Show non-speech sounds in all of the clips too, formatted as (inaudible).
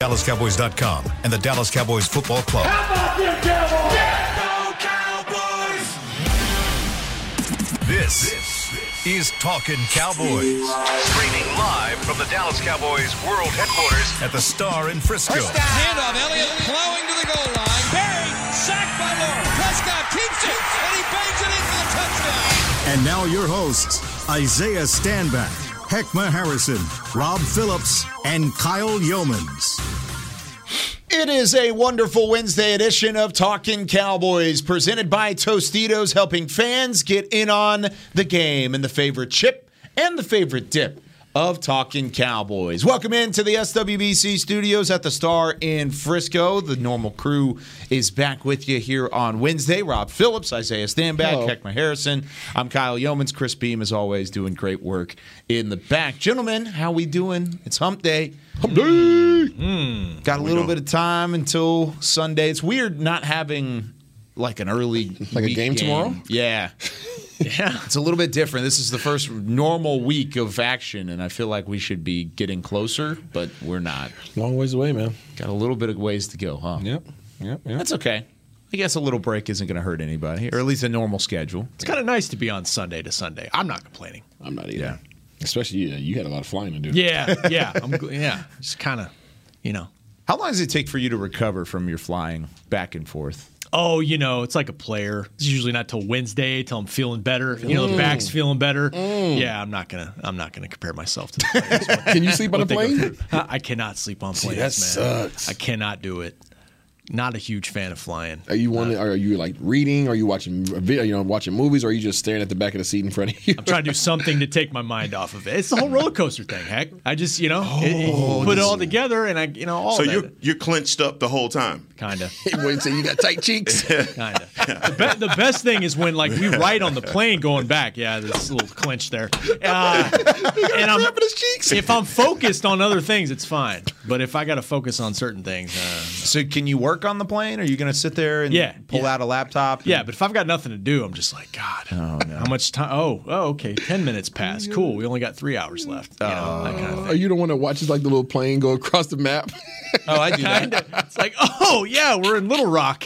DallasCowboys.com and the Dallas Cowboys Football Club. How about This is Talking Cowboys. Streaming live from the Dallas Cowboys World Headquarters at the Star in Frisco. Handoff, Elliott plowing to the goal line. Barry, sacked by Lawrence. Prescott keeps it, and he bangs it in for the touchdown. And now your hosts, Isaiah Stanback, Heckma Harrison, Rob Phillips, and Kyle Youmans. It is a wonderful Wednesday edition of Talking Cowboys, presented by Tostitos, helping fans get in on the game and the favorite chip and the favorite dip of Talking Cowboys. Welcome into the SWBC studios at the Star in Frisco. The normal crew is back with you here on Wednesday. Rob Phillips, Isaiah Stanback, Heckma Harrison. I'm Kyle Youmans. Chris Beam, as always, doing great work in the back. Gentlemen, how we doing? It's hump day. Hump day! Hmm. Got a little bit of time until Sunday. It's weird not having like an early (laughs) Like a week game tomorrow? Yeah. (laughs) Yeah. It's a little bit different. This is the first normal week of action, and I feel like we should be getting closer, but we're not. Long ways away, man. Got a little bit of ways to go, huh? Yep. Yep. Yep. That's okay. I guess a little break isn't going to hurt anybody, or at least a normal schedule. It's kind of nice to be on Sunday to Sunday. I'm not complaining. I'm not either. Yeah. Especially you. You had a lot of flying to do. Yeah, (laughs) yeah, I'm, gl- yeah. Just kind of, you know. How long does it take for you to recover from your flying back and forth? Oh, you know, it's like a player. It's usually not till Wednesday till I'm feeling better. You know, the mm. back's feeling better. Mm. Yeah, I'm not gonna. I'm not gonna compare myself to. The players. (laughs) Can you sleep on a what they go plane? (laughs) I cannot sleep on planes, that man. sucks. I cannot do it. Not a huge fan of flying. Are you one? Are you like reading? Are you watching video? You know, watching movies? Or are you just staring at the back of the seat in front of you? I'm trying to do something to take my mind off of it. It's the whole roller coaster thing. Heck, I just you know Oh, it- put it all together, and I you know all So you're you're clenched up the whole time. kind of. (laughs) Wait until you got tight cheeks. (laughs) kind of. The, be- the best thing is when like we (laughs) ride on the plane going back. Yeah, there's a little clinch there. Uh, and I'm Wrapping his cheeks. if I'm focused on other things, it's fine. But if I got to focus on certain things, uh, So, can you work on the plane? Are you going to sit there and Yeah, pull yeah. out a laptop? yeah. But if I've got nothing to do, I'm just like God. How much time? Oh, oh, okay. Ten minutes passed. Cool. We only got three hours left. You know, that kind of Are thing. you the one that watches like the little plane go across the map? Oh, I do that. Kinda. It's like, oh yeah, we're in Little Rock.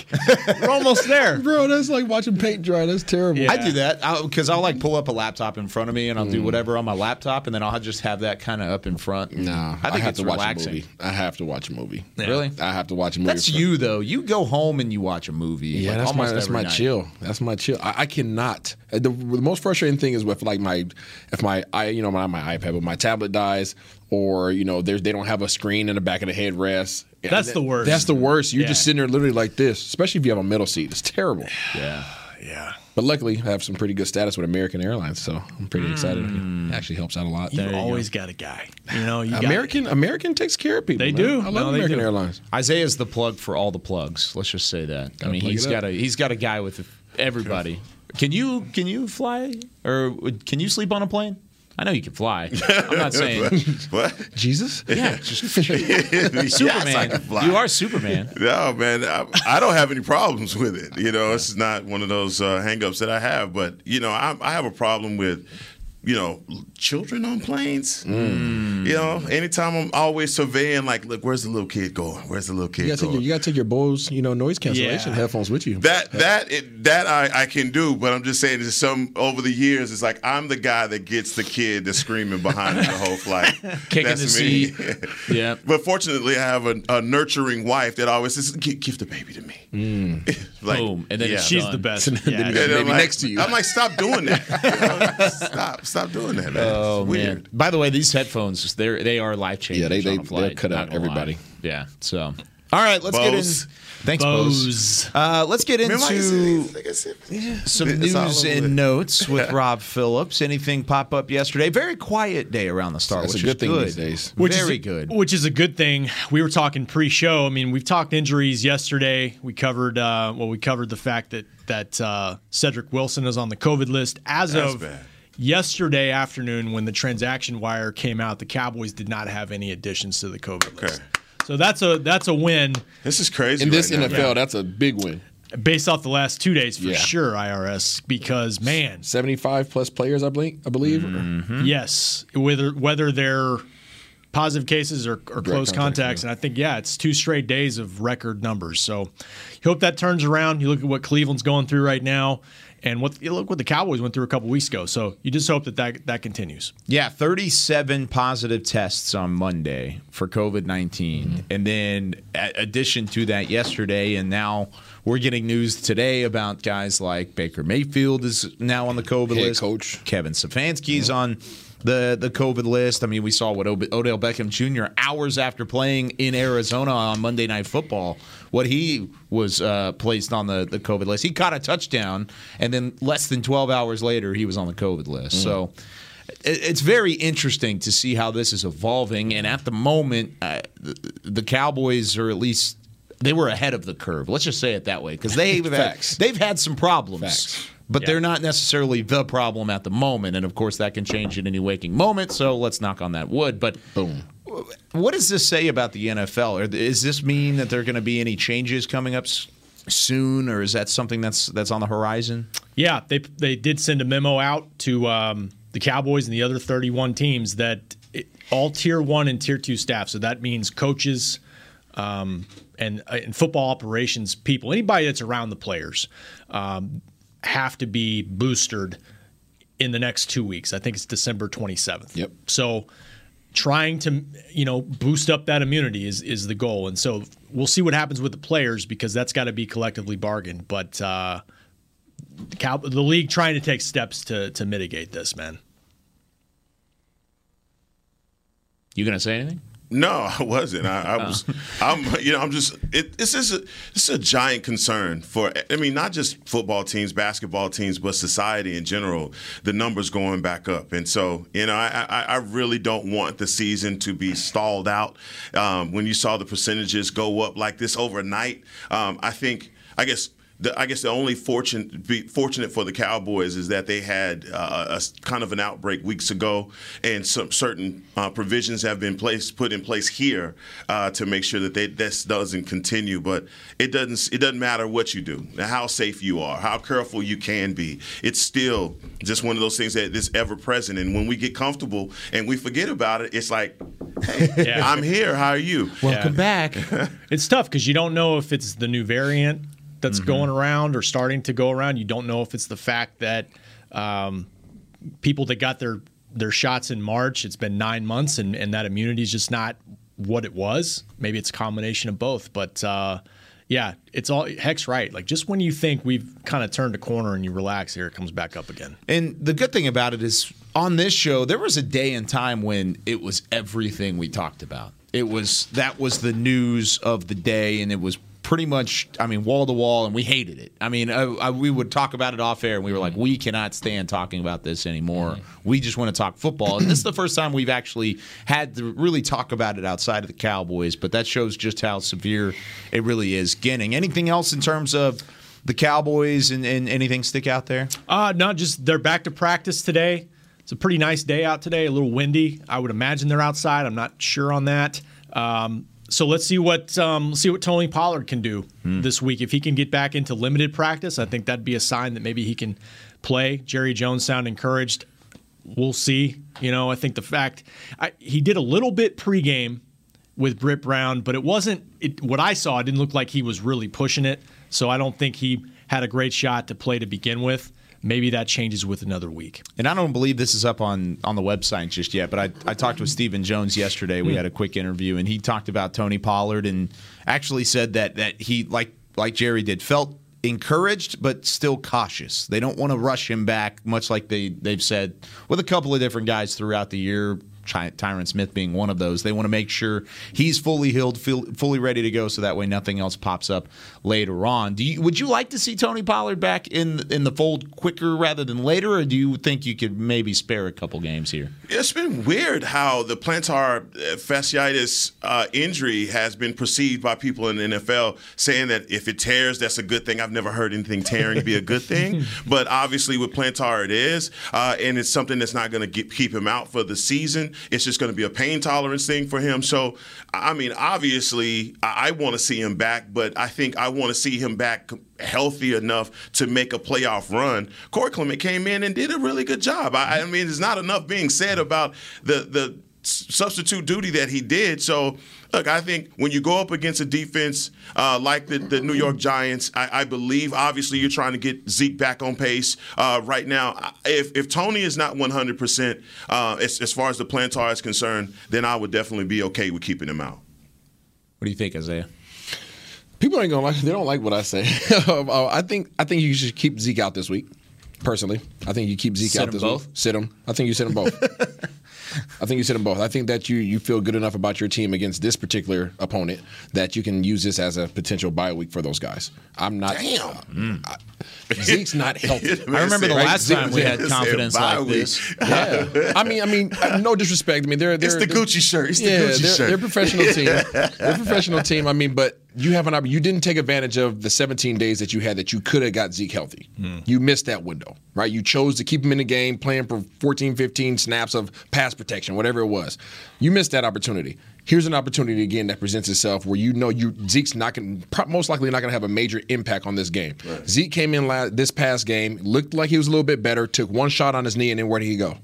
We're almost there. Bro, that's like watching paint dry. That's terrible. Yeah. I do that because I'll like pull up a laptop in front of me and I'll Mm. do whatever on my laptop and then I'll just have that kind of up in front. Nah, I think have it's to watch a movie. I have to watch a movie. Really? I have to watch a movie. That's you though. You go home and you watch a movie. Yeah, like, that's my that's my night. chill. That's my chill. I, I cannot. uh, The, the most frustrating thing is with like my if my i you know not my iPad but my tablet dies or you know there's they don't have a screen in the back of the headrest. Yeah, That's that- the worst. That's the worst. You're just sitting there literally like this, especially if you have a middle seat. It's terrible. Yeah. (sighs) Yeah. But luckily, I have some pretty good status with American Airlines, so I'm pretty excited. Mm. It actually helps out a lot. You always got a guy. You know, you got American American takes care of people. They man. do. I love No, American do. Airlines. Isaiah's the plug for all the plugs. Let's just say that. I mean, he's got a he's got a guy with everybody. Can you can you fly or can you sleep on a plane? I know you can fly. (laughs) I'm not saying. what? Jesus. Yeah, just (laughs) Yes, Superman. I can fly. you are Superman. (laughs) No, man, I, I don't have any problems with it. You know, it's not one of those uh, hangups that I have. But you know, I, I have a problem with, you know, children on planes. Mm. You know, anytime I'm always surveying, like, look, where's the little kid going? Where's the little kid You gotta, take going? your, you gotta take your Bose, you know, noise cancellation Yeah. headphones with you. That that it, that I, I can do, but I'm just saying, there's some over the years, it's like I'm the guy that gets the kid that's screaming behind the whole flight, (laughs) Kicking That's the me. seat. (laughs) Yeah. But fortunately, I have a, a nurturing wife that always says, "Give the baby to me." (laughs) like, Boom. And then yeah. She's done. the best. then you Yeah. got- And I'm baby like- next to you. I'm like, stop doing that. You know, stop, stop doing that, man. Oh it's weird. man! By the way, these headphones they're, they are life changing. Yeah, they- they- on a flight, they'll cut out gonna lie. everybody. Yeah. So, all right, let's get in. Thanks, Bose. Bose. Uh, let's get Remember I used to- into like I said, yeah. some news and it. notes (laughs) with Rob Phillips. Anything pop up yesterday? Very quiet day around the Star, That's a which good is thing good. these days. Which Very is a, good. Which is a good thing. We were talking pre-show. I mean, we've talked injuries yesterday. We covered uh, well, we covered the fact that that uh, Cedric Wilson is on the COVID list as That's of bad. Yesterday afternoon when the transaction wire came out. The Cowboys did not have any additions to the COVID Okay. list. So that's a that's a win This is crazy. In this right now. NFL, that's a big win. based off the last two days for Yeah. sure. IRS because man, 75 plus players, I believe. I believe. Mm-hmm. yes, whether whether they're positive cases or, or close contacts, contacts. yeah. And I think, yeah, it's two straight days of record numbers. So you hope that turns around. You look at what Cleveland's going through right now and what look what the Cowboys went through a couple weeks ago. So you just hope that that, that continues. Yeah, 37 positive tests on Monday for COVID 19. Mm-hmm. And then, a- addition to that, yesterday, and now we're getting news today about guys like Baker Mayfield is now on the COVID Head list. coach. Kevin Stefanski's mm-hmm. on the, the COVID list. I mean, we saw what Odell Beckham Jr. hours after playing in Arizona on Monday Night Football, what he was uh, placed on the, the COVID list. He caught a touchdown, and then less than 12 hours later, he was on the COVID list. So it- it's very interesting to see how this is evolving. And at the moment, uh, the, the Cowboys are at least they were ahead of the curve. Let's just say it that way because they've (laughs) had, they've had some problems. Facts. But Yeah. they're not necessarily the problem at the moment, and of course that can change at any waking moment. So let's knock on that wood. But Boom. what does this say about the NFL? Or Does this mean that there are going to be any changes coming up soon, or is that something that's that's on the horizon? Yeah, they they did send a memo out to um, the Cowboys and the other 31 teams that it, all tier one and tier two staff. So that means coaches um, and, uh, and football operations people, anybody that's around the players, um, have to be boosted in the next two weeks. I think it's December 27th. Yep. So trying to you know boost up that immunity is is the goal, and so we'll see what happens with the players because that's got to be collectively bargained. But uh, the, Cow- the league trying to take steps to to mitigate this, man. You going to say anything? No, I wasn't. I, I was. I'm. You know, I'm just. It, this is a. This is a giant concern for. I mean, not just football teams, basketball teams, but society in general. The numbers going back up, and so you know, I. I, I really don't want the season to be stalled out. Um, when you saw the percentages go up like this overnight, um, I think. I guess. The, I guess the only fortune, be fortunate for the Cowboys is that they had uh, a s- kind of an outbreak weeks ago, and some certain uh, provisions have been placed put in place here uh, to make sure that they, this doesn't continue. But it doesn't it doesn't matter what you do, how safe you are, how careful you can be. It's still just one of those things that is ever present. And when we get comfortable and we forget about it, it's like, hey, (laughs) Yeah. I'm here. How are you? Welcome back. (laughs) It's tough because you don't know if it's the new variant that's going around or starting to go around. You don't know if it's the fact that um, people that got their their shots in March, it's been nine months, and, and that immunity is just not what it was. Maybe it's a combination of both. But uh, yeah, it's all hex right. Like just when you think we've kind of turned a corner and you relax, here it comes back up again. And the good thing about it is on this show, there was a day and time when it was everything we talked about. It was that was the news of the day, and it was pretty much, I mean, wall to wall, and we hated it. I mean, I, I, we would talk about it off air, and we were like, we cannot stand talking about this anymore. We just want to talk football. And this is the first time we've actually had to really talk about it outside of the Cowboys, but that shows just how severe it really is getting. Anything else in terms of the Cowboys and, and anything stick out there? Uh, not just they're back to practice today. It's a pretty nice day out today. A little windy. I would imagine they're outside. I'm not sure on that. Um, so let's see what um, let's see what Tony Pollard can do this week. If he can get back into limited practice, I think that'd be a sign that maybe he can play. Jerry Jones sound encouraged. We'll see. You know, I think the fact I, he did a little bit pregame with Britt Brown, but it wasn't it, what I saw. It didn't look like he was really pushing it. So I don't think he had a great shot to play to begin with. Maybe that changes with another week. And I don't believe this is up on, on the website just yet, but I, I talked with Stephen Jones yesterday. We hmm. had a quick interview, and he talked about Tony Pollard and actually said that that he like like Jerry did felt encouraged but still cautious. They don't want to rush him back, much like they they've said with a couple of different guys throughout the year. Ty- Tyron Smith being one of those. They want to make sure he's fully healed, feel, fully ready to go, so that way nothing else pops up later on. Do you, would you like to see Tony Pollard back in in the fold quicker rather than later, or do you think you could maybe spare a couple games here? It's been weird how the plantar fasciitis uh, injury has been perceived by people in the NFL, saying that if it tears, that's a good thing. I've never heard anything tearing be a good thing, (laughs) but obviously with plantar it is, uh, and it's something that's not going to keep him out for the season. It's just going to be a pain tolerance thing for him. So, I mean, obviously, I, I want to see him back, but I think I want to see him back healthy enough to make a playoff run. Corey Clement came in and did a really good job. I, I mean, there's not enough being said about the the substitute duty that he did. So, look, I think when you go up against a defense uh, like the, the, New York Giants, I, I, believe obviously you're trying to get Zeke back on pace uh, right now. If, if Tony is not 100 uh, percent as, as far as the plantar is concerned, then I would definitely be okay with keeping him out. What do you think, Isaiah? People ain't gonna like. They don't like what I say. (laughs) Uh, I think. I think you should keep Zeke out this week. Personally, I think you keep Zeke sit out this both? week. Sit him. I think you sit them both. (laughs) I think you said them both. I think that you you feel good enough about your team against this particular opponent that you can use this as a potential bye week for those guys. I'm not. Damn. Mm, I, Zeke's not (laughs) healthy. I remember the last time we had confidence like this. Yeah. (laughs) I mean, I mean, no disrespect. I mean, they're, they're It's the they're- Gucci shirt. It's the yeah, Gucci they're, shirt. They're professional (laughs) team. they're professional team. I mean, but you have an opp- you didn't take advantage of the 17 days that you had that you could have got Zeke healthy. Hmm. You missed that window, right? You chose to keep him in the game, playing for 14, 15 snaps of pass protection, whatever it was. You missed that opportunity. Here's an opportunity again that presents itself where you know you Zeke's not going most likely not going to have a major impact on this game. Zeke came in la- this past game, looked like he was a little bit better, took one shot on his knee, and then where did he go?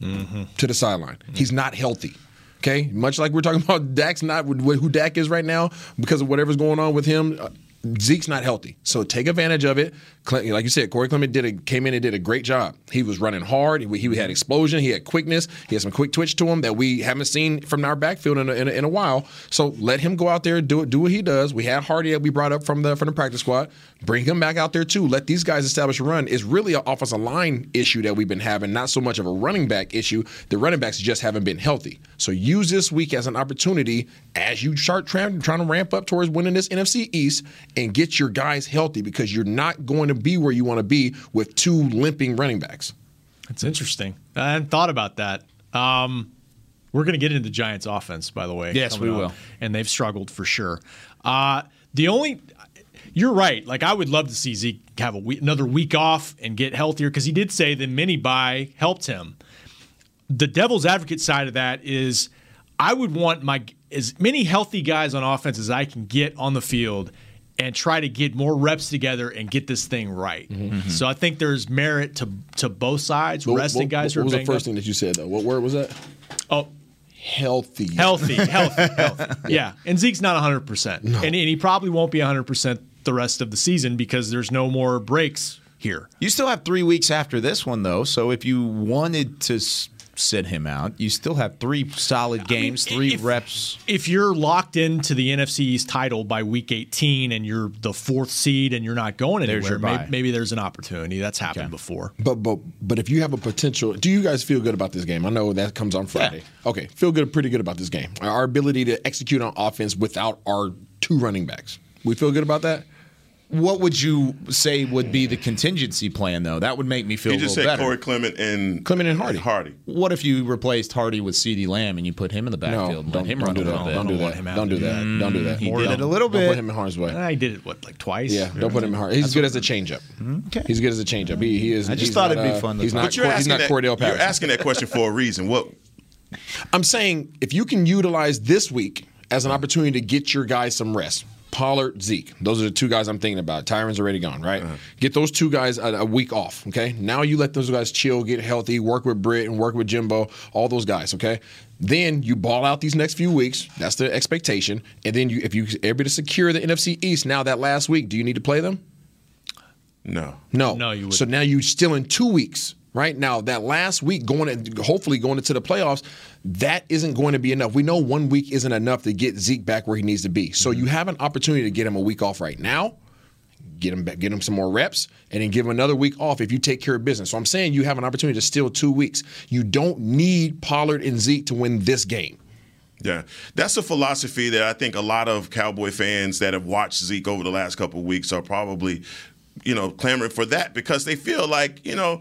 Mm-hmm. to the sideline. Mm-hmm. He's not healthy. Okay, much like we're talking (laughs) about Dak's not who Dak is right now because of whatever's going on with him. Uh, Zeke's not healthy, so take advantage of it. Like you said, Corey Clement did a, came in and did a great job. He was running hard. He, he had explosion. He had quickness. He had some quick twitch to him that we haven't seen from our backfield in a, in a, in a while. So let him go out there do. Do what he does. We had Hardy that we brought up from the from the practice squad. Bring him back out there too. Let these guys establish a run. It's really an offensive line issue that we've been having, not so much of a running back issue. The running backs just haven't been healthy. So use this week as an opportunity as you start trying to ramp up towards winning this NFC East and get your guys healthy because you're not going to be where you want to be with two limping running backs. That's interesting. I hadn't thought about that. Um, we're going to get into the Giants' offense, by the way. Yes, we up, will. and they've struggled for sure. Uh, the only, you're right. Like I would love to see Zeke have a week, another week off and get healthier because he did say the mini buy helped him. The devil's advocate side of that is, I would want my as many healthy guys on offense as I can get on the field. And try to get more reps together and get this thing right. Mm-hmm. Mm-hmm. Mm-hmm. So I think there's merit to to both sides. What- resting what, guys what who are was the first up. thing that you said though? What word was that? Oh, Healthy. healthy, (laughs) healthy, healthy. Yeah, and Zeke's not 100, percent and, and he probably won't be 100 percent the rest of the season because there's no more breaks here. You still have three weeks after this one, though. So if you wanted to s- sit him out, you still have three solid games, three if- reps. If you're locked into the NFC East title by week 18 and you're the fourth seed and you're not going anywhere, your maybe, maybe there's an opportunity. That's happened before. But but but if you have a potential, do you guys feel good about this game? I know that comes on Friday. Okay, feel good, pretty good about this game. Our ability to execute on offense without our two running backs. We feel good about that. What would you say would be the contingency plan, though? That would make me feel He a just little said better. Corey Clement and Clement and Hardy. Hardy. What if you replaced Hardy with CeeDee Lamb and you put him in the No, backfield and don't, let him don't run do a that. little bit? Don't do that. Don't do to do that. that. Don't do that. He More did don't- it a little bit. Don't put him in harm's way. I did it what like twice. Yeah, don't put him in harm. He's good as a changeup. Okay. He's good as a changeup. He, he is. I just thought not, it'd be uh, fun to He's not. You're he's not that, Cordell You're asking that question for a reason. What I'm saying if you can utilize this week as an opportunity to get your guys some rest. Pollard, Zeke. Those are the two guys I'm thinking about. Tyron's already gone, right? Uh-huh. Get those two guys a, a week off, okay? Now you let those guys chill, get healthy, work with Britt and work with Jimbo, all those guys, okay? Then you ball out these next few weeks. That's the expectation. And then you, if you able to secure the NFC East now that last week, do you need to play them? no. No. No, you So wouldn't. now you're still in two weeks, right? Now that last week going in, hopefully going into the playoffs, that isn't going to be enough. We know one week isn't enough to get Zeke back where he needs to be. So Mm-hmm. you have an opportunity to get him a week off right now. Get him back, get him some more reps, and then give him another week off if you take care of business. So I'm saying you have an opportunity to steal two weeks. You don't need Pollard and Zeke to win this game. Yeah, that's a philosophy that I think a lot of Cowboy fans that have watched Zeke over the last couple of weeks are probably, you know, clamoring for that because they feel like, you know,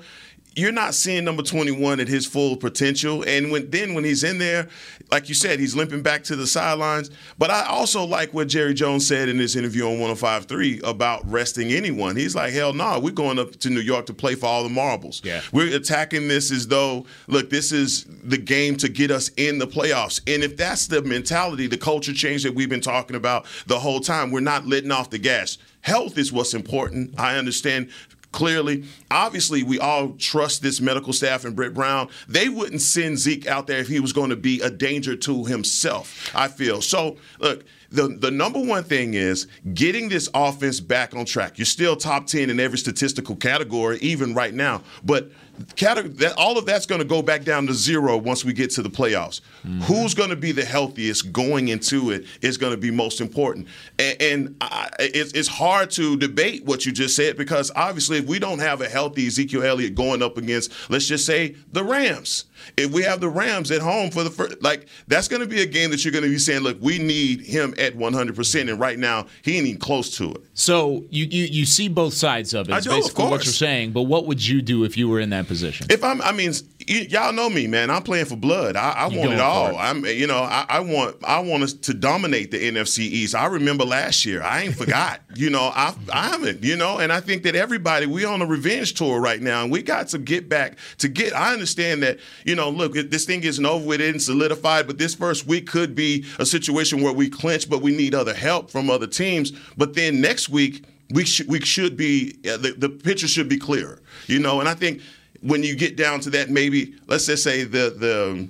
you're not seeing number 21 at his full potential. And when then when he's in there, like you said, he's limping back to the sidelines. But I also like what Jerry Jones said in this interview on 105.3 about resting anyone. He's like, hell no, we're going up to New York to play for all the marbles. Yeah. We're attacking this as though, look, this is the game to get us in the playoffs. And if that's the mentality, the culture change that we've been talking about the whole time, we're not letting off the gas. Health is what's important. I understand clearly. Obviously, we all trust this medical staff and Britt Brown. They wouldn't send Zeke out there if he was going to be a danger to himself, I feel. So, look, the, the number one thing is getting this offense back on track. You're still top 10 in every statistical category, even right now. But that, all of that's going to go back down to zero once we get to the playoffs. Mm-hmm. Who's going to be the healthiest going into it is going to be most important. And, and I, it's, it's hard to debate what you just said because obviously, if we don't have a healthy Ezekiel Elliott going up against, let's just say, the Rams, if we have the Rams at home for the first, like that's going to be a game that you're going to be saying, look, we need him at 100, percent and right now he ain't even close to it. So you you, you see both sides of it. I do, basically what you're saying. But what would you do if you were in that position? If I'm, I mean, y'all know me, man. I'm playing for blood. I, I want it all. It. I'm, you know, I, I, want I want us to dominate the NFC East. I remember last year. I ain't forgot. (laughs) you know, I I haven't. You know, and I think that everybody we on a revenge tour right now, and we got to get back to get. I understand that. You know, look, this thing isn't over with it and solidified, but this first week could be a situation where we clinch, but we need other help from other teams. But then next week we should we should be uh, the, the picture should be clearer, you know. And I think when you get down to that, maybe let's just say the the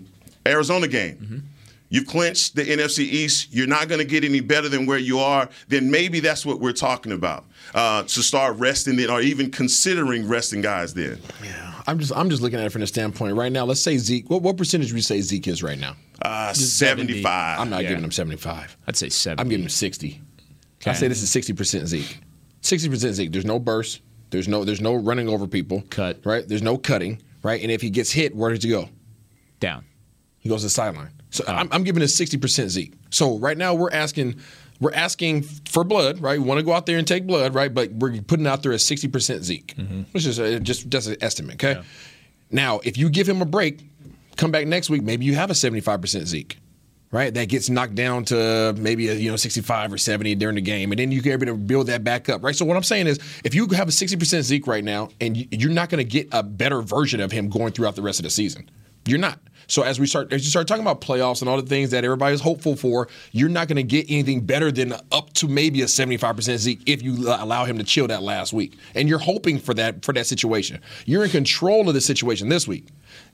Arizona game. Mm-hmm. You've clinched the NFC East. You're not going to get any better than where you are. Then maybe that's what we're talking about uh, to start resting it, or even considering resting guys. Then, yeah, I'm just I'm just looking at it from the standpoint right now. Let's say Zeke. What, what percentage would you say Zeke is right now? Uh, 75. I'm not yeah. giving him 75. I'd say 70. I'm giving him 60. Okay. I say this is 60 percent Zeke. 60 percent Zeke. There's no burst. There's no there's no running over people. Cut. Right? There's no cutting. Right? And if he gets hit, where does he go? Down. He goes to the sideline. So oh. I'm, I'm, giving a 60% Zeke. So right now we're asking we're asking for blood, right? We want to go out there and take blood, right? But we're putting out there a 60% Zeke, mm-hmm. which is a, just just an estimate, okay? Yeah. Now, if you give him a break, come back next week, maybe you have a 75% Zeke right? That gets knocked down to maybe a, you know 65 or 70 during the game, and then you can able to build that back up, right? So what I'm saying is, if you have a 60% Zeke right now, and you're not going to get a better version of him going throughout the rest of the season, you're not. So as we start, as you start talking about playoffs and all the things that everybody's hopeful for, you're not going to get anything better than up to maybe a 75% Zeke if you allow him to chill that last week. And you're hoping for that for that situation. You're in control of the situation this week.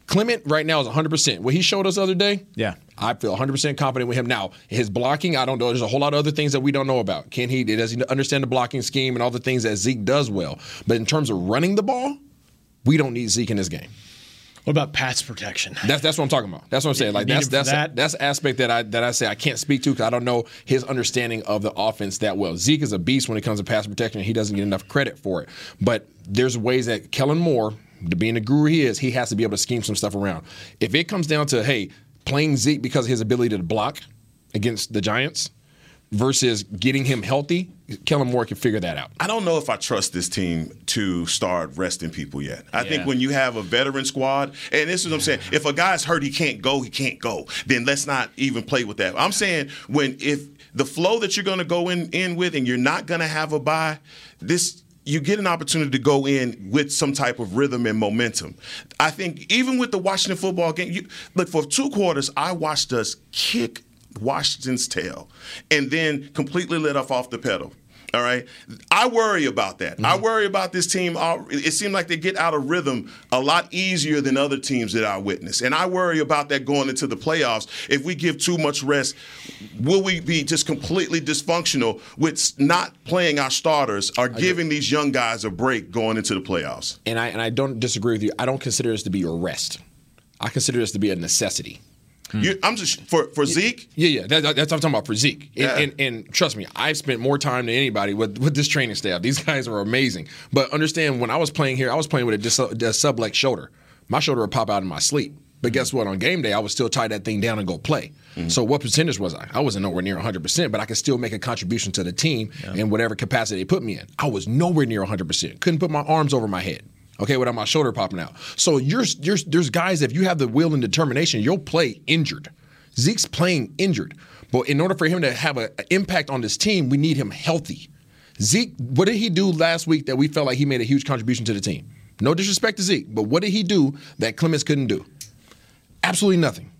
Clement right now is 100%. What he showed us the other day, yeah, I feel 100% confident with him. Now, his blocking, I don't know. There's a whole lot of other things that we don't know about. Can he, does he understand the blocking scheme and all the things that Zeke does well? But in terms of running the ball, we don't need Zeke in this game. What about pass protection? That's that's what I'm talking about. That's what I'm saying. Like that's that's that? that's aspect that I that I say I can't speak to because I don't know his understanding of the offense that well. Zeke is a beast when it comes to pass protection. He doesn't get enough credit for it. But there's ways that Kellen Moore being the guru he is, he has to be able to scheme some stuff around. If it comes down to, hey, playing Zeke because of his ability to block against the Giants versus getting him healthy, Kellen Moore can figure that out. I don't know if I trust this team to start resting people yet. I yeah. think when you have a veteran squad, and this is what I'm saying, if a guy's hurt, he can't go, he can't go, then let's not even play with that. I'm saying when if the flow that you're going to go in in with and you're not going to have a bye, this you get an opportunity to go in with some type of rhythm and momentum. I think even with the Washington football game, you, look for two quarters, I watched us kick Washington's tail and then completely let off off the pedal. All right. I worry about that. Mm-hmm. I worry about this team. It seems like they get out of rhythm a lot easier than other teams that I witness. And I worry about that going into the playoffs. If we give too much rest, will we be just completely dysfunctional with not playing our starters or giving these young guys a break going into the playoffs? And I, and I don't disagree with you. I don't consider this to be a rest. I consider this to be a necessity. Hmm. You, I'm just for for Zeke. Yeah, yeah, that, that's what I'm talking about for Zeke. And, yeah. and, and, trust me, I've spent more time than anybody with, with this training staff. These guys are amazing. But understand, when I was playing here, I was playing with a, dis- a shoulder. My shoulder would pop out in my sleep. But guess what? On game day, I would still tie that thing down and go play. Mm-hmm. So what percentage was I? I wasn't nowhere near 100%, but I could still make a contribution to the team yeah. in whatever capacity they put me in. I was nowhere near 100%. Couldn't put my arms over my head okay, without my shoulder popping out. So you're, you're, there's guys, if you have the will and determination, you'll play injured. Zeke's playing injured. But in order for him to have an impact on this team, we need him healthy. Zeke, what did he do last week that we felt like he made a huge contribution to the team? No disrespect to Zeke, but what did he do that Clemens couldn't do? Absolutely nothing.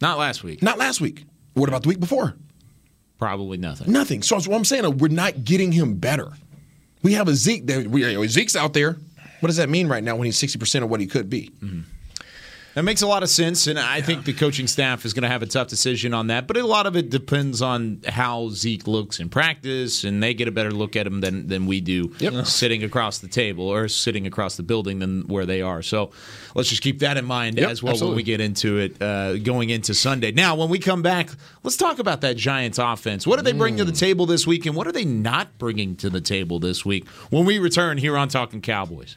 Not last week. Not last week. What about the week before? Probably nothing. Nothing. So that's what I'm saying, uh, we're not getting him better. We have a Zeke. That we, Zeke's out there. What does that mean right now when he's sixty percent of what he could be? That makes a lot of sense, and I think the coaching staff is going to have a tough decision on that. But a lot of it depends on how Zeke looks in practice, and they get a better look at him than than we do Yep. (laughs) sitting across the table or sitting across the building than where they are. So let's just keep that in mind Yep, as well when we get into it uh, going into Sunday. Now, when we come back, let's talk about that Giants offense. What do they bring to the table this week, and what are they not bringing to the table this week? When we return here on Talking Cowboys.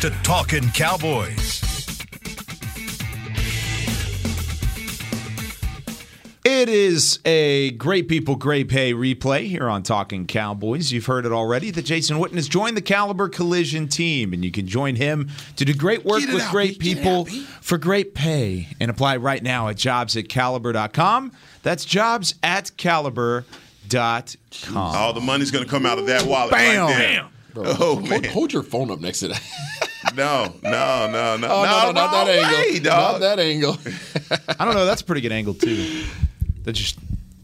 to Talking Cowboys. It is a great people, great pay replay here on Talking Cowboys. You've heard it already that Jason Witten has joined the Caliber Collision team, and you can join him to do great work with out, great B. Get it people out, for great pay. And apply right now at jobs at caliber.com. That's jobs at caliber.com. All the money's going to come out of that wallet. Bam! Right there. Bam! Bro, Oh, hold, man. hold your phone up next to that. (laughs) No, no, no, no. Oh, no, no, not that wrong angle. way, Not that angle. (laughs) (laughs) I don't know. That's a pretty good angle, too. That just.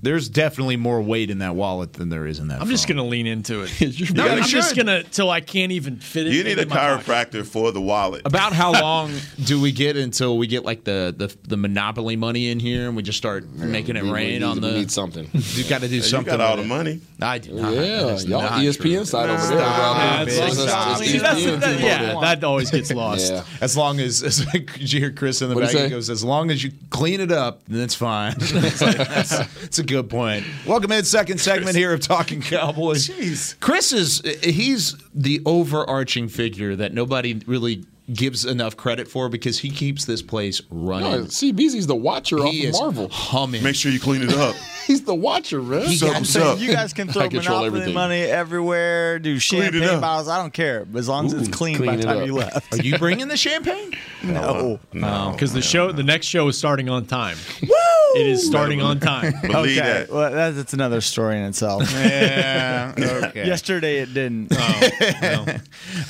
There's definitely more weight in that wallet than there is in that. I'm just phone. gonna lean into it. (laughs) No, I'm you just gonna till I can't even fit it. You need a my pocket. chiropractor for the wallet. About how (laughs) long do we get until we get like the the, the monopoly money in here and we just start making it we- we rain need- on the? we need something. (laughs) You got to do You something. got all with the it. money. I do. not. Yeah, That is y'all not ESPN true. side over there. Stop bro. it, It's- big it's- stop. it's See, that's the- ESPN that- team yeah, that always gets lost. As long as, as did you hear Chris in the What'd back? he He goes, as long as you clean it up, then it's fine. it's, like, that's, that's a good point. Welcome in second segment here of Talking Cowboys. Jeez. Chris is he's the overarching figure that nobody really gives enough credit for because he keeps this place running. No, CBZ's the watcher off he of is Marvel. humming. Make sure you clean it up. (laughs) He's the watcher, man. He got- What's up? You guys can (laughs) throw Monopoly everything. money everywhere, do champagne bottles. I don't care, as long as it's clean, clean by the time up. you left. Are you bringing the champagne? (laughs) No. No, because the show, the next show is starting on time. Woo! It is starting on time. Believe Okay, that. well, that's, that's another story in itself. Yeah. Okay. Yesterday it didn't. Oh,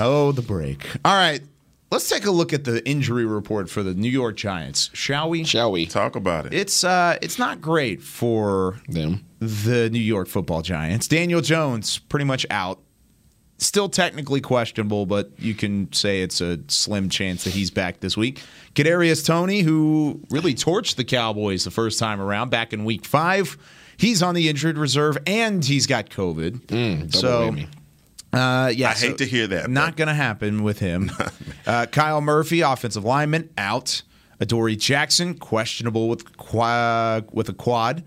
oh the break. All right. Let's take a look at the injury report for the New York Giants, shall we? Shall we? Talk about it. It's uh it's not great for Them. the New York Football Giants. Daniel Jones pretty much out. Still technically questionable, but you can say it's a slim chance that he's back this week. Kadarius Toney, who really torched the Cowboys the first time around back in Week Five, he's on the injured reserve and he's got COVID. double so, whammy. Uh, yeah, I hate so to hear that, Not but- going to happen with him. (laughs) uh, Kyle Murphy, offensive lineman, out. Adoree Jackson questionable with qua- with a quad.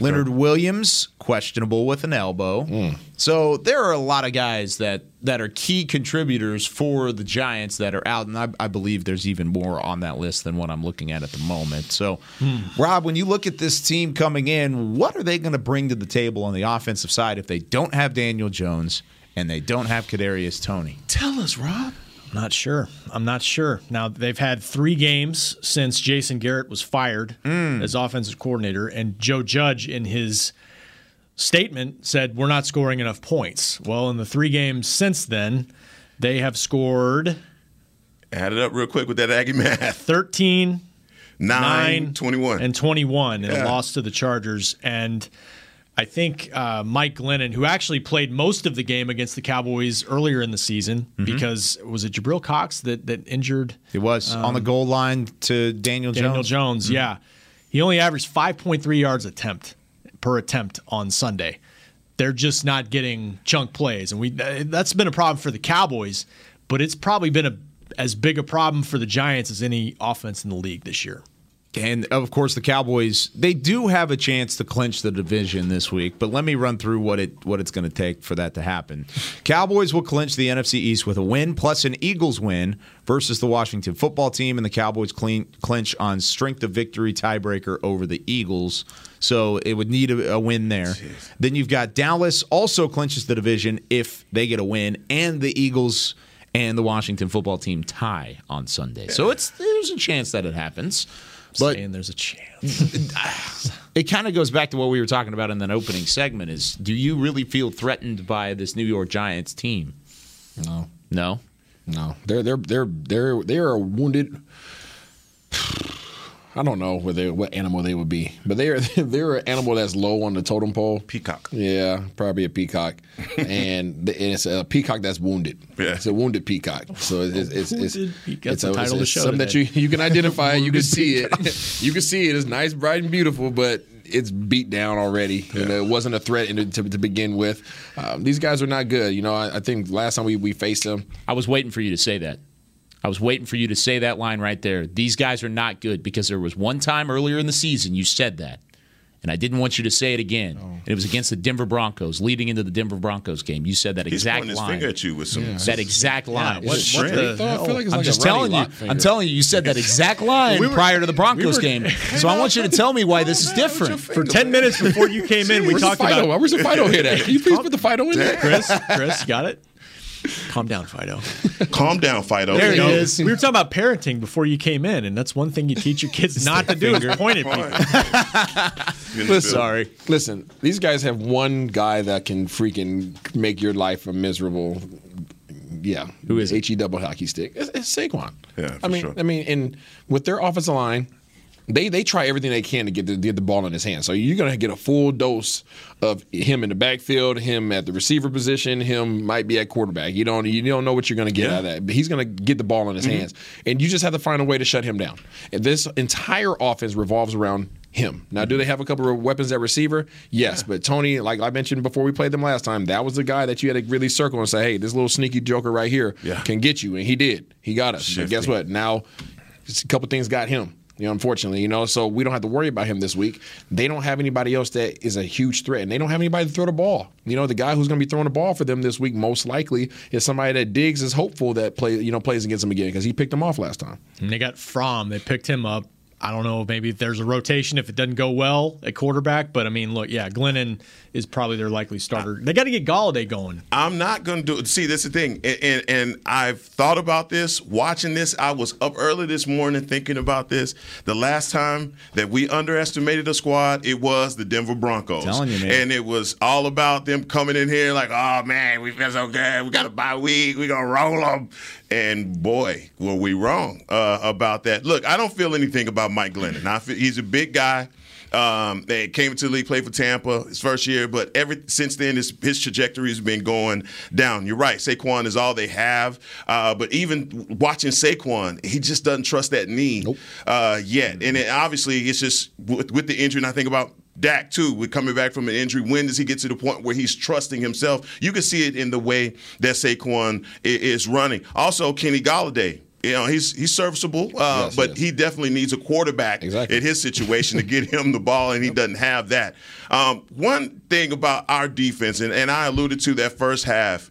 Leonard Williams questionable with an elbow. So there are a lot of guys that that are key contributors for the Giants that are out, and I, I believe there's even more on that list than what I'm looking at at the moment. So, Rob, when you look at this team coming in, what are they going to bring to the table on the offensive side if they don't have Daniel Jones and they don't have Kadarius Toney? Tell us, Rob. I'm not sure. I'm not sure. Now they've had three games since Jason Garrett was fired mm. as offensive coordinator, and Joe Judge in his statement said we're not scoring enough points. Well, in the three games since then, they have scored Add it up real quick with that Aggie math. (laughs) 13, Nine, 9, 21. and 21 in Yeah. a loss to the Chargers. And I think uh, Mike Glennon, who actually played most of the game against the Cowboys earlier in the season, Mhm. because was it Jabril Cox that that injured? It was on the um, goal line to Daniel, Daniel Jones. Jones, Mhm. yeah. He only averaged 5.3 yards attempt per attempt on Sunday. They're just not getting chunk plays, and we that's been a problem for the Cowboys, but it's probably been a as big a problem for the Giants as any offense in the league this year. And of course, the Cowboys they do have a chance to clinch the division this week. But let me run through what it what it's going to take for that to happen. Cowboys will clinch the NFC East with a win plus an Eagles win versus the Washington Football Team, and the Cowboys clean, clinch on strength of victory tiebreaker over the Eagles. So it would need a, a win there. Then you've got Dallas also clinches the division if they get a win, and the Eagles and the Washington Football Team tie on Sunday. So it's there's a chance that it happens. But saying there's a chance. (laughs) it kind of goes back to what we were talking about in that opening segment is do you really feel threatened by this New York Giants team? No. No? No. They're they're they're they're they're a wounded I don't know what they, what animal they would be, but they're (laughs) they're an animal that's low on the totem pole. Peacock. Yeah, probably a peacock, and, (laughs) the- and it's a peacock that's wounded. Yeah. it's a wounded peacock. So it's it's it's, Wounded peacock. it's, That's the title of the it's show something that you you can identify. you can see it. (laughs) you can see it. It's nice, bright, and beautiful, but it's beat down already. You know, it wasn't a threat in, to, to begin with. Um, these guys are not good. You know, I, I think last time we, we faced them, I was waiting for you to say that. I was waiting for you to say that line right there. These guys are not good because there was one time earlier in the season you said that. And I didn't want you to say it again. Oh. And it was against the Denver Broncos, leading into the Denver Broncos game. You said that He's exact pointing his line. finger at you with some. That exact line. what- Is it what straight, the? I feel like it's I'm like just a telling you. Lott I'm telling you. You said that exact line We were- prior to the Broncos we were- game. (laughs) So I want you to tell me why this is different. For 10 minutes before you came in, we talked the Fido? about Where's the Fido hit at? Can you please put the Fido in there? Chris. Chris, got it? Calm down, Fido. (laughs) Calm down, Fido. There it you is. We were talking about parenting before you came in, and that's one thing you teach your kids (laughs) not to do is point at people. Listen, (laughs) Sorry. Listen, these guys have one guy that can freaking make your life a miserable. Yeah, who is he double hockey stick? It's, it's Saquon. Yeah, I for mean, sure. I mean, and with their offensive line, they they try everything they can to get the, get the ball in his hand. So you're gonna get a full dose of him in the backfield, him at the receiver position, him might be at quarterback. You don't you don't know what you're gonna get Yeah. out of that. But he's gonna get the ball in his mm-hmm. hands, and you just have to find a way to shut him down. And this entire offense revolves around him. Now, do mm-hmm. they have a couple of weapons at receiver? Yes, but Toney, like I mentioned before we played them last time, that was the guy that you had to really circle and say, "Hey, this little sneaky joker right here Yeah. can get you," and he did. He got us. But guess what? Now, just a couple things got him. You know, unfortunately, you know, so we don't have to worry about him this week. They don't have anybody else that is a huge threat, and they don't have anybody to throw the ball. You know, the guy who's going to be throwing the ball for them this week most likely is somebody that Diggs is hopeful that play, you know, plays against him again because he picked him off last time. And they got Fromm. They picked him up. I don't know. Maybe there's a rotation if it doesn't go well at quarterback. But I mean, look, yeah, Glennon is probably their likely starter. They got to get Golladay going. I'm not going to do it. See, that's the thing. And, and, and I've thought about this, watching this. I was up early this morning thinking about this. The last time that we underestimated a squad, it was the Denver Broncos. Telling you, man. And it was all about them coming in here like, oh, man, we feel so good. We got a bye week. We're going to roll them. And boy, were we wrong uh, about that. Look, I don't feel anything about Mike Glennon. I feel, he's a big guy. Um, they came into the league, played for Tampa his first year, but ever since then, his, his trajectory has been going down. You're right, Saquon is all they have. Uh, but even watching Saquon, he just doesn't trust that knee uh, yet. And it, obviously, it's just with, with the injury. And I think about Dak too, with coming back from an injury. When does he get to the point where he's trusting himself? You can see it in the way that Saquon is running. Also, Kenny Golladay You know, he's he's serviceable, uh, Yes, but yes. he definitely needs a quarterback Exactly. in his situation to get him the ball, and he doesn't have that. Um, one thing about our defense, and, and I alluded to that first half,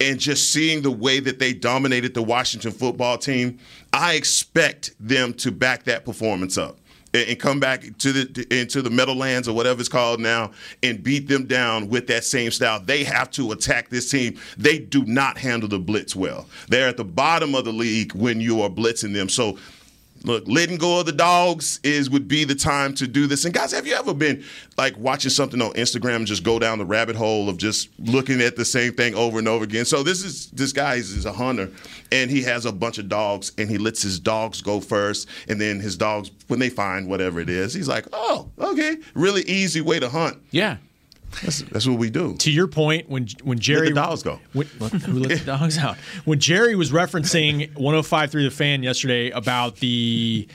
and just seeing the way that they dominated the Washington football team, I expect them to back that performance up and, come back to the into the Meadowlands or whatever it's called now and beat them down with that same style. They have to attack this team. They do not handle the blitz well. They're at the bottom of the league when you are blitzing them. So look, letting go of the dogs is would be the time to do this. And guys, have you ever been like watching something on Instagram and just go down the rabbit hole of just looking at the same thing over and over again? So this is this guy is, is a hunter and he has a bunch of dogs and he lets his dogs go first and then his dogs when they find whatever it is, he's like, "Oh, okay. Really easy way to hunt." Yeah. That's, that's what we do. To your point, when when Jerry the dogs go. when, who let the dogs (laughs) out? When Jerry was referencing 105 through the fan yesterday about the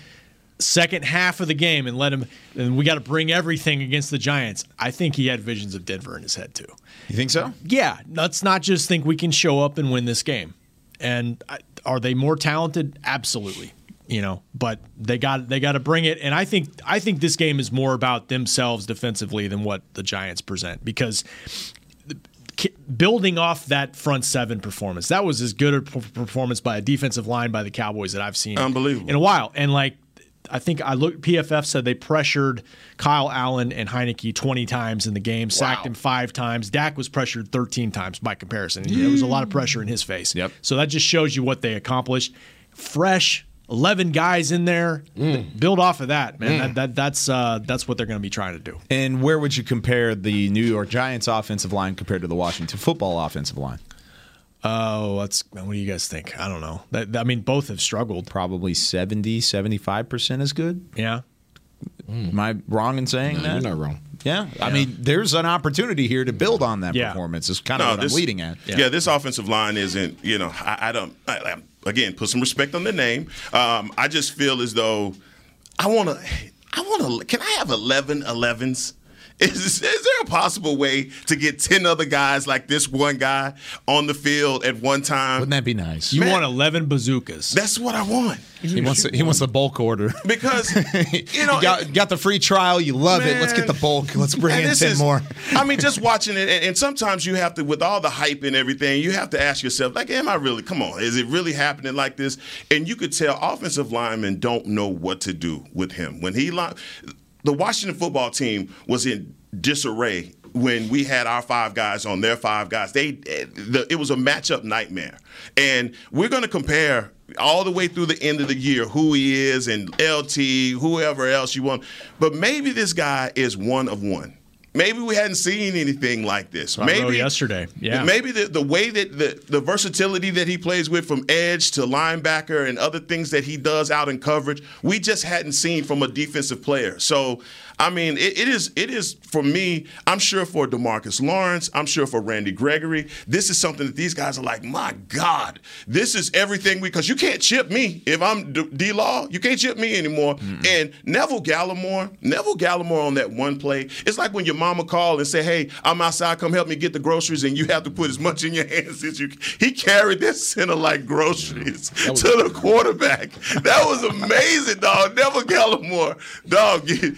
second half of the game and let him and we got to bring everything against the Giants. I think he had visions of Denver in his head too. You think so? Yeah, let's not just think we can show up and win this game. And uh, are they more talented? Absolutely. You know, but they got they got to bring it. And I think I think this game is more about themselves defensively than what the Giants present because building off that front seven performance, that was as good a performance by a defensive line by the Cowboys that I've seen Unbelievable. in a while. And like I think I looked. PFF said they pressured Kyle Allen and Heinicke 20 times in the game, sacked him five times. Dak was pressured 13 times by comparison. There was a lot of pressure in his face. Yep. So that just shows you what they accomplished. Fresh 11 guys in there. Build off of that, man. That, that that's uh, that's what they're going to be trying to do. And where would you compare the New York Giants offensive line compared to the Washington football offensive line? Oh, that's what do you guys think? I don't know. That, I mean, both have struggled. Probably 70, 75% is good. Yeah. Am I wrong in saying No, that? you're not wrong. Yeah. I mean, there's an opportunity here to build on that Yeah. performance. Is kind of what this- I'm leading at. Yeah. this offensive line isn't. You know, I, I don't. I, I- again, put some respect on the name. Um, I just feel as though I want to. I want to. Can I have 11 11s? Is, is there a possible way to get 10 other guys like this one guy on the field at one time? Wouldn't that be nice? You want 11 bazookas. That's what I want. He wants he wants the bulk order. (laughs) Because you (laughs) know, you got, got the free trial. You love it. Let's get the bulk. Let's bring And in this ten is- more. I mean, just (laughs) watching it, and, and sometimes you have to, with all the hype and everything, you have to ask yourself, like, am I really? Come on, is it really happening like this? And you could tell offensive linemen don't know what to do with him when he. Li- the Washington football team was in disarray when we had our five guys on their five guys. They, the, it was a matchup nightmare, and we're going to compare all the way through the end of the year who he is and LT, whoever else you want. But maybe this guy is one of one. Maybe we hadn't seen anything like this. Maybe yesterday. Yeah. Maybe the, the way that the, the versatility that he plays with from edge to linebacker and other things that he does out in coverage, we just hadn't seen from a defensive player. So I mean, it, it is it is for me. I'm sure for Demarcus Lawrence. I'm sure for Randy Gregory. This is something that these guys are like, my God, this is everything because you can't chip me if I'm D Law. You can't chip me anymore. And Neville Gallimore, Neville Gallimore on that one play, it's like when your mama call and say, "Hey, I'm outside. Come help me get the groceries," and you have to put as much in your hands as you. He carried that center like groceries to the quarterback. That was amazing, dog. Neville Gallimore, dog. you-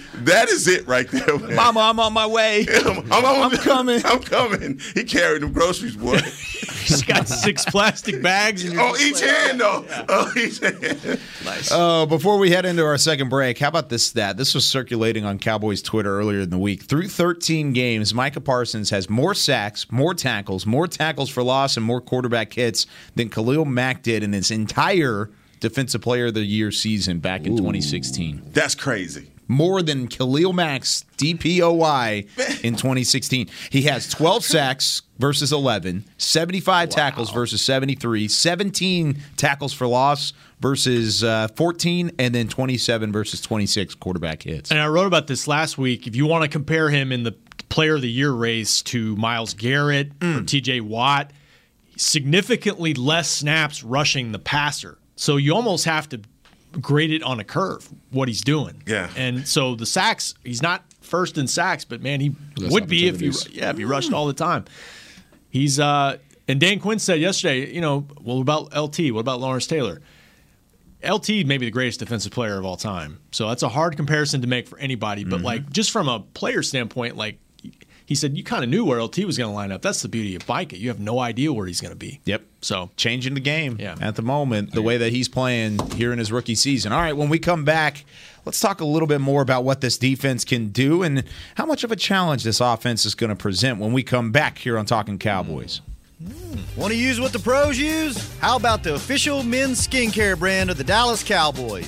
That is it right there, man. Mama, I'm on my way. (laughs) I'm, I'm, coming. I'm coming. He carried them groceries, boy. (laughs) He's got six plastic bags. And you're oh, each like, hand though. Oh, each hand. Nice. Uh, before we head into our second break, how about this stat? This was circulating on Cowboys Twitter earlier in the week. Through 13 games, Micah Parsons has more sacks, more tackles, more tackles for loss, and more quarterback hits than Khalil Mack did in his entire Defensive Player of the Year season back in 2016. That's crazy. More than Khalil Mack's DPOY in 2016. He has 12 sacks versus 11, 75 tackles versus 73, 17 tackles for loss versus uh, 14, and then 27 versus 26 quarterback hits. And I wrote about this last week. If you want to compare him in the player of the year race to Myles Garrett or TJ Watt, significantly less snaps rushing the passer. So you almost have to grade it on a curve what he's doing. Yeah. And so the sacks, he's not first in sacks, but man, he Less would be if he yeah, if he rushed all the time. He's uh and Dan Quinn said yesterday, you know, well about LT, what about Lawrence Taylor? LT may be the greatest defensive player of all time. So that's a hard comparison to make for anybody. But Mm-hmm. like just from a player standpoint, like he said, you kind of knew where LT was going to line up. That's the beauty of Bike You have no idea where he's going to be. Yep. So changing the game Yeah. at the moment, the way that he's playing here in his rookie season. All right, when we come back, let's talk a little bit more about what this defense can do and how much of a challenge this offense is going to present when we come back here on Talking Cowboys. Mm. Mm. Want to use what the pros use? How about the official men's skincare brand of the Dallas Cowboys?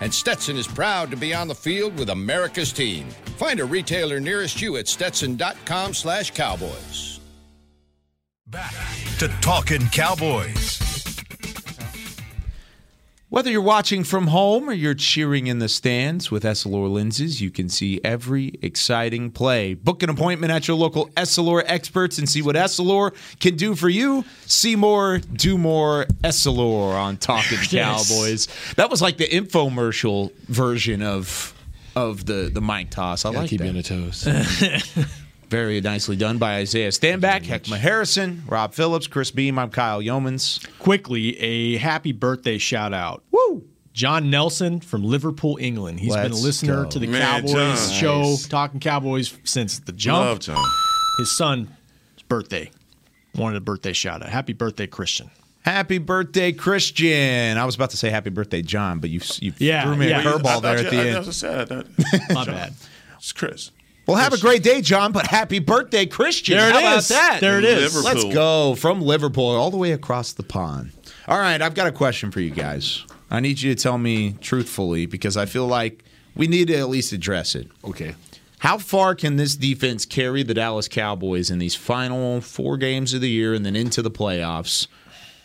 and Stetson is proud to be on the field with America's team. Find a retailer nearest you at stetson.com slash cowboys. Back to Talking Cowboys. Whether you're watching from home or you're cheering in the stands with Essilor lenses, you can see every exciting play. Book an appointment at your local Essilor experts and see what Essilor can do for you. See more, do more Essilor on Talking (laughs) Yes. Cowboys. That was like the infomercial version of of the the mic toss. I Gotta like keep that. you on toes. (laughs) Very nicely done by Isaiah Stanback, Heckma Harrison, Rob Phillips, Chris Beam. I'm Kyle Youmans. Quickly, a happy birthday shout out. Woo! John Nelson from Liverpool, England. He's been a listener go. to the Man, Cowboys John. show, Nice. talking Cowboys since the jump. Love John. His son's birthday. Wanted a birthday shout out. Happy birthday, Christian. Happy birthday, Christian. I was about to say happy birthday, John, but you, you Yeah, threw me yeah. a curveball there thought at you- the I end. never said that. My bad. It's Chris. Well, have a great day, John, but happy birthday, Christian. There it How about that? There it is. Liverpool. Let's go from Liverpool all the way across the pond. All right, I've got a question for you guys. I need you to tell me truthfully because I feel like we need to at least address it. Okay. How far can this defense carry the Dallas Cowboys in these final four games of the year and then into the playoffs,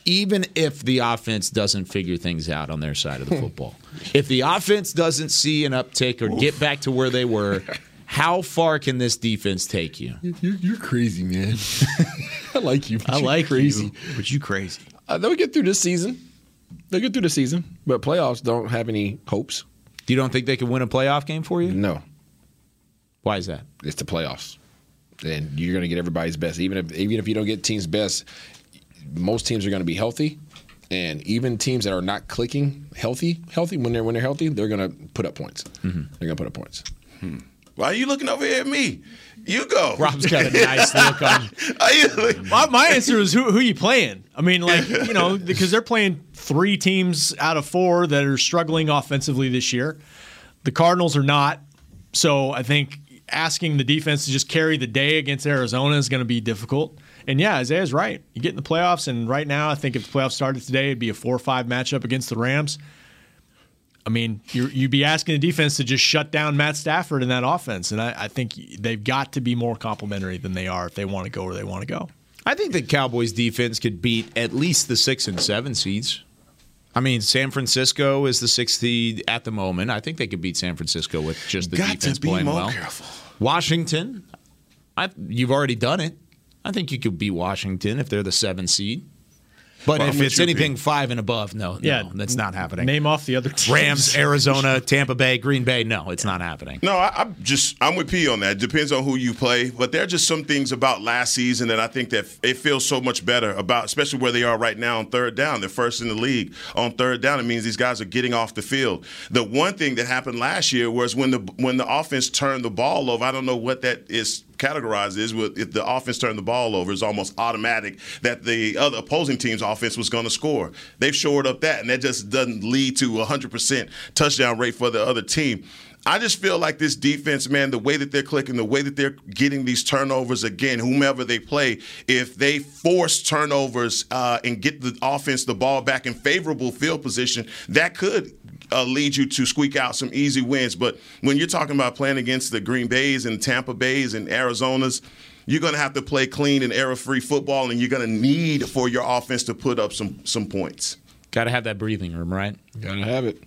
even if the offense doesn't figure things out on their side of the (laughs) football? if the offense doesn't see an uptick or get back to where they were, (laughs) how far can this defense take you? You're, you're crazy, man. (laughs) I like you. But I like crazy. you, but you crazy. Uh, they'll get through this season. They'll get through the season, but playoffs don't have any hopes. You don't think they can win a playoff game for you? No, Why is that? it's the playoffs, and you're going to get everybody's best. Even if even if you don't get teams' best, most teams are going to be healthy, and even teams that are not clicking healthy, healthy when they're when they're healthy, they're going to put up points. Mm-hmm. They're going to put up points. Why are you looking over here at me? You go. Rob's got a nice look on. (laughs) Are you- My, my answer is who who you playing? I mean, like (laughs) you know, because they're playing three teams out of four that are struggling offensively this year. The Cardinals are not. So I think asking the defense to just carry the day against Arizona is going to be difficult. And yeah, Isaiah's right. You get in the playoffs, and right now, I think if the playoffs started today, it'd be a four or five matchup against the Rams. I mean, you're, you'd be asking the defense to just shut down Matt Stafford in that offense, and I, I think they've got to be more complimentary than they are if they want to go where they want to go. I think the Cowboys defense could beat at least the six and seven seeds. I mean, San Francisco is the sixth seed at the moment. I think they could beat San Francisco with just the Got to defense be playing more well. careful. Washington, I, you've already done it. I think you could beat Washington if they're the seven seed. But Well, if it's anything Pete. five and above, no, Yeah. no, that's not happening. Name off the other teams. Rams, (laughs) Arizona, Tampa Bay, Green Bay. No, it's not happening. No, I, I'm just I'm with P on that. Depends on who you play, but there are just some things about last season that I think that it feels so much better about, especially where they are right now on third down. They're first in the league on third down. It means these guys are getting off the field. The one thing that happened last year was when the when the offense turned the ball over. I don't know what that is categorized is with if the offense turned the ball over, it's almost automatic that the other opposing team's offense was going to score. They've shored up that, and that just doesn't lead to a 100% touchdown rate for the other team. I just feel like this defense, man, the way that they're clicking, the way that they're getting these turnovers again, whomever they play, if they force turnovers uh, and get the offense the ball back in favorable field position, that could uh, lead you to squeak out some easy wins. But when you're talking about playing against the Green Bays and Tampa Bays and Arizonas, you're going to have to play clean and error-free football, and you're going to need for your offense to put up some some points. Got to have that breathing room, right? Gotta have it.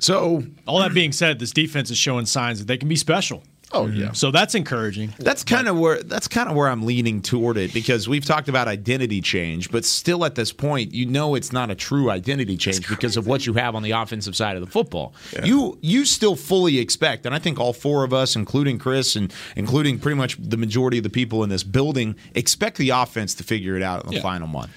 So, all that being said, this defense is showing signs that they can be special. Oh mm-hmm. yeah. So that's encouraging. That's kind of where that's kind of where I'm leaning toward it because we've talked about identity change, but still at this point, you know it's not a true identity change because of what you have on the offensive side of the football. You you still fully expect, and I think all four of us, including Chris and including pretty much the majority of the people in this building, expect the offense to figure it out in the Yeah. final month.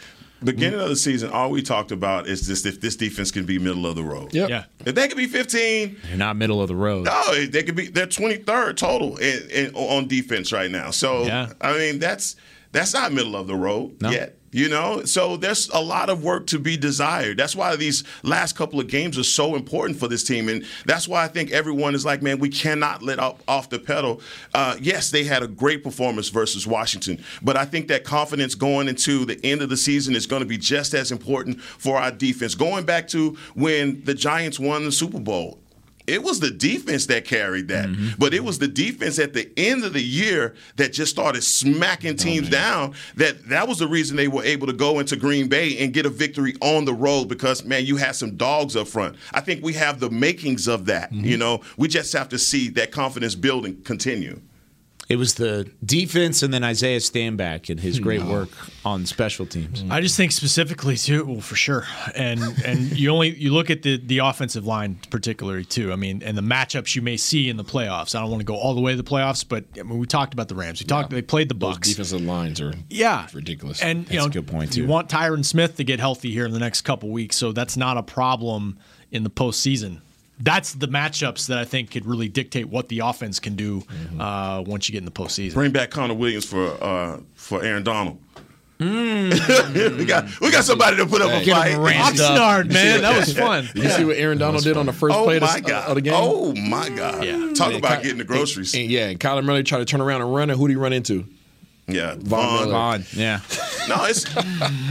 Beginning of the season, all we talked about is just if this defense can be middle of the road. Yep. Yeah. If they could be 15, You're not middle of the road. no, they could be. They're 23rd total in, in, on defense right now. So Yeah. I mean, that's that's not middle of the road yet. You know, so there's a lot of work to be desired. That's why these last couple of games are so important for this team, and that's why I think everyone is like, man, we cannot let up off the pedal. Uh, yes, they had a great performance versus Washington, but I think that confidence going into the end of the season is going to be just as important for our defense. Going back to when the Giants won the Super Bowl, it was the defense that carried that. Mm-hmm. But it was the defense at the end of the year that just started smacking oh, teams down. That that was the reason they were able to go into Green Bay and get a victory on the road because man, you had some dogs up front. I think we have the makings of that. Mm-hmm. You know, we just have to see that confidence building continue. It was the defense and then Isaiah Stanback and his great hmm. work on special teams. I just think specifically too, well, for sure, and and you only you look at the the offensive line particularly too. I mean, and the matchups you may see in the playoffs. I don't want to go all the way to the playoffs, but I mean, we talked about the Rams. We talked. They played the Those Bucks. defensive lines are Yeah, ridiculous. And you know, You want Tyron Smith to get healthy here in the next couple weeks, so that's not a problem in the postseason. That's the matchups that I think could really dictate what the offense can do uh, once you get in the postseason. Bring back Connor Williams for uh, for Aaron Donald. (laughs) we got we got somebody to put up a Hey. Get fight. him up. Oxnard, man. That was (laughs) fun. Did you see what Aaron Donald did on the first oh play of the- my God. of the game? Oh my God! Yeah. Talk And about Ky- getting the groceries. and- yeah, and Kyler Murray tried to turn around and run, and who did he run into? Yeah, Von Miller. Von, yeah. (laughs) No, it's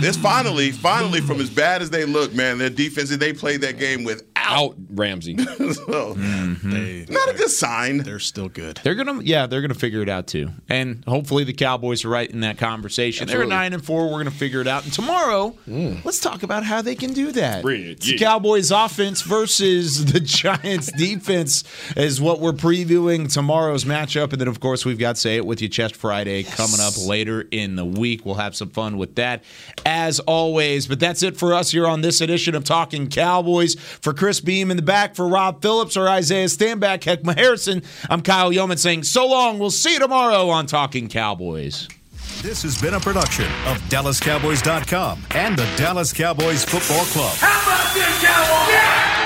it's finally finally from as bad as they look, man. Their defense they played that game without Out Ramsey. (laughs) so, mm-hmm. not a good sign. They're still good. They're gonna, yeah, they're gonna figure it out too, and hopefully the Cowboys are right in that conversation. Absolutely. They're nine and four. We're gonna figure it out, and tomorrow, mm. let's talk about how they can do that. Bring it, It's the. Cowboys offense versus the (laughs) Giants defense is what we're previewing tomorrow's matchup, and then of course we've got Say It With You Chest Friday coming up later in the week. We'll have some fun with that as always. But that's it for us here on this edition of Talking Cowboys. For Chris Beam in the back, for Rob Phillips or Isaiah Stanback, Heckma Harrison, I'm Kyle Youmans saying so long. We'll see you tomorrow on Talking Cowboys. This has been a production of DallasCowboys.com and the Dallas Cowboys Football Club. How about this, Cowboys?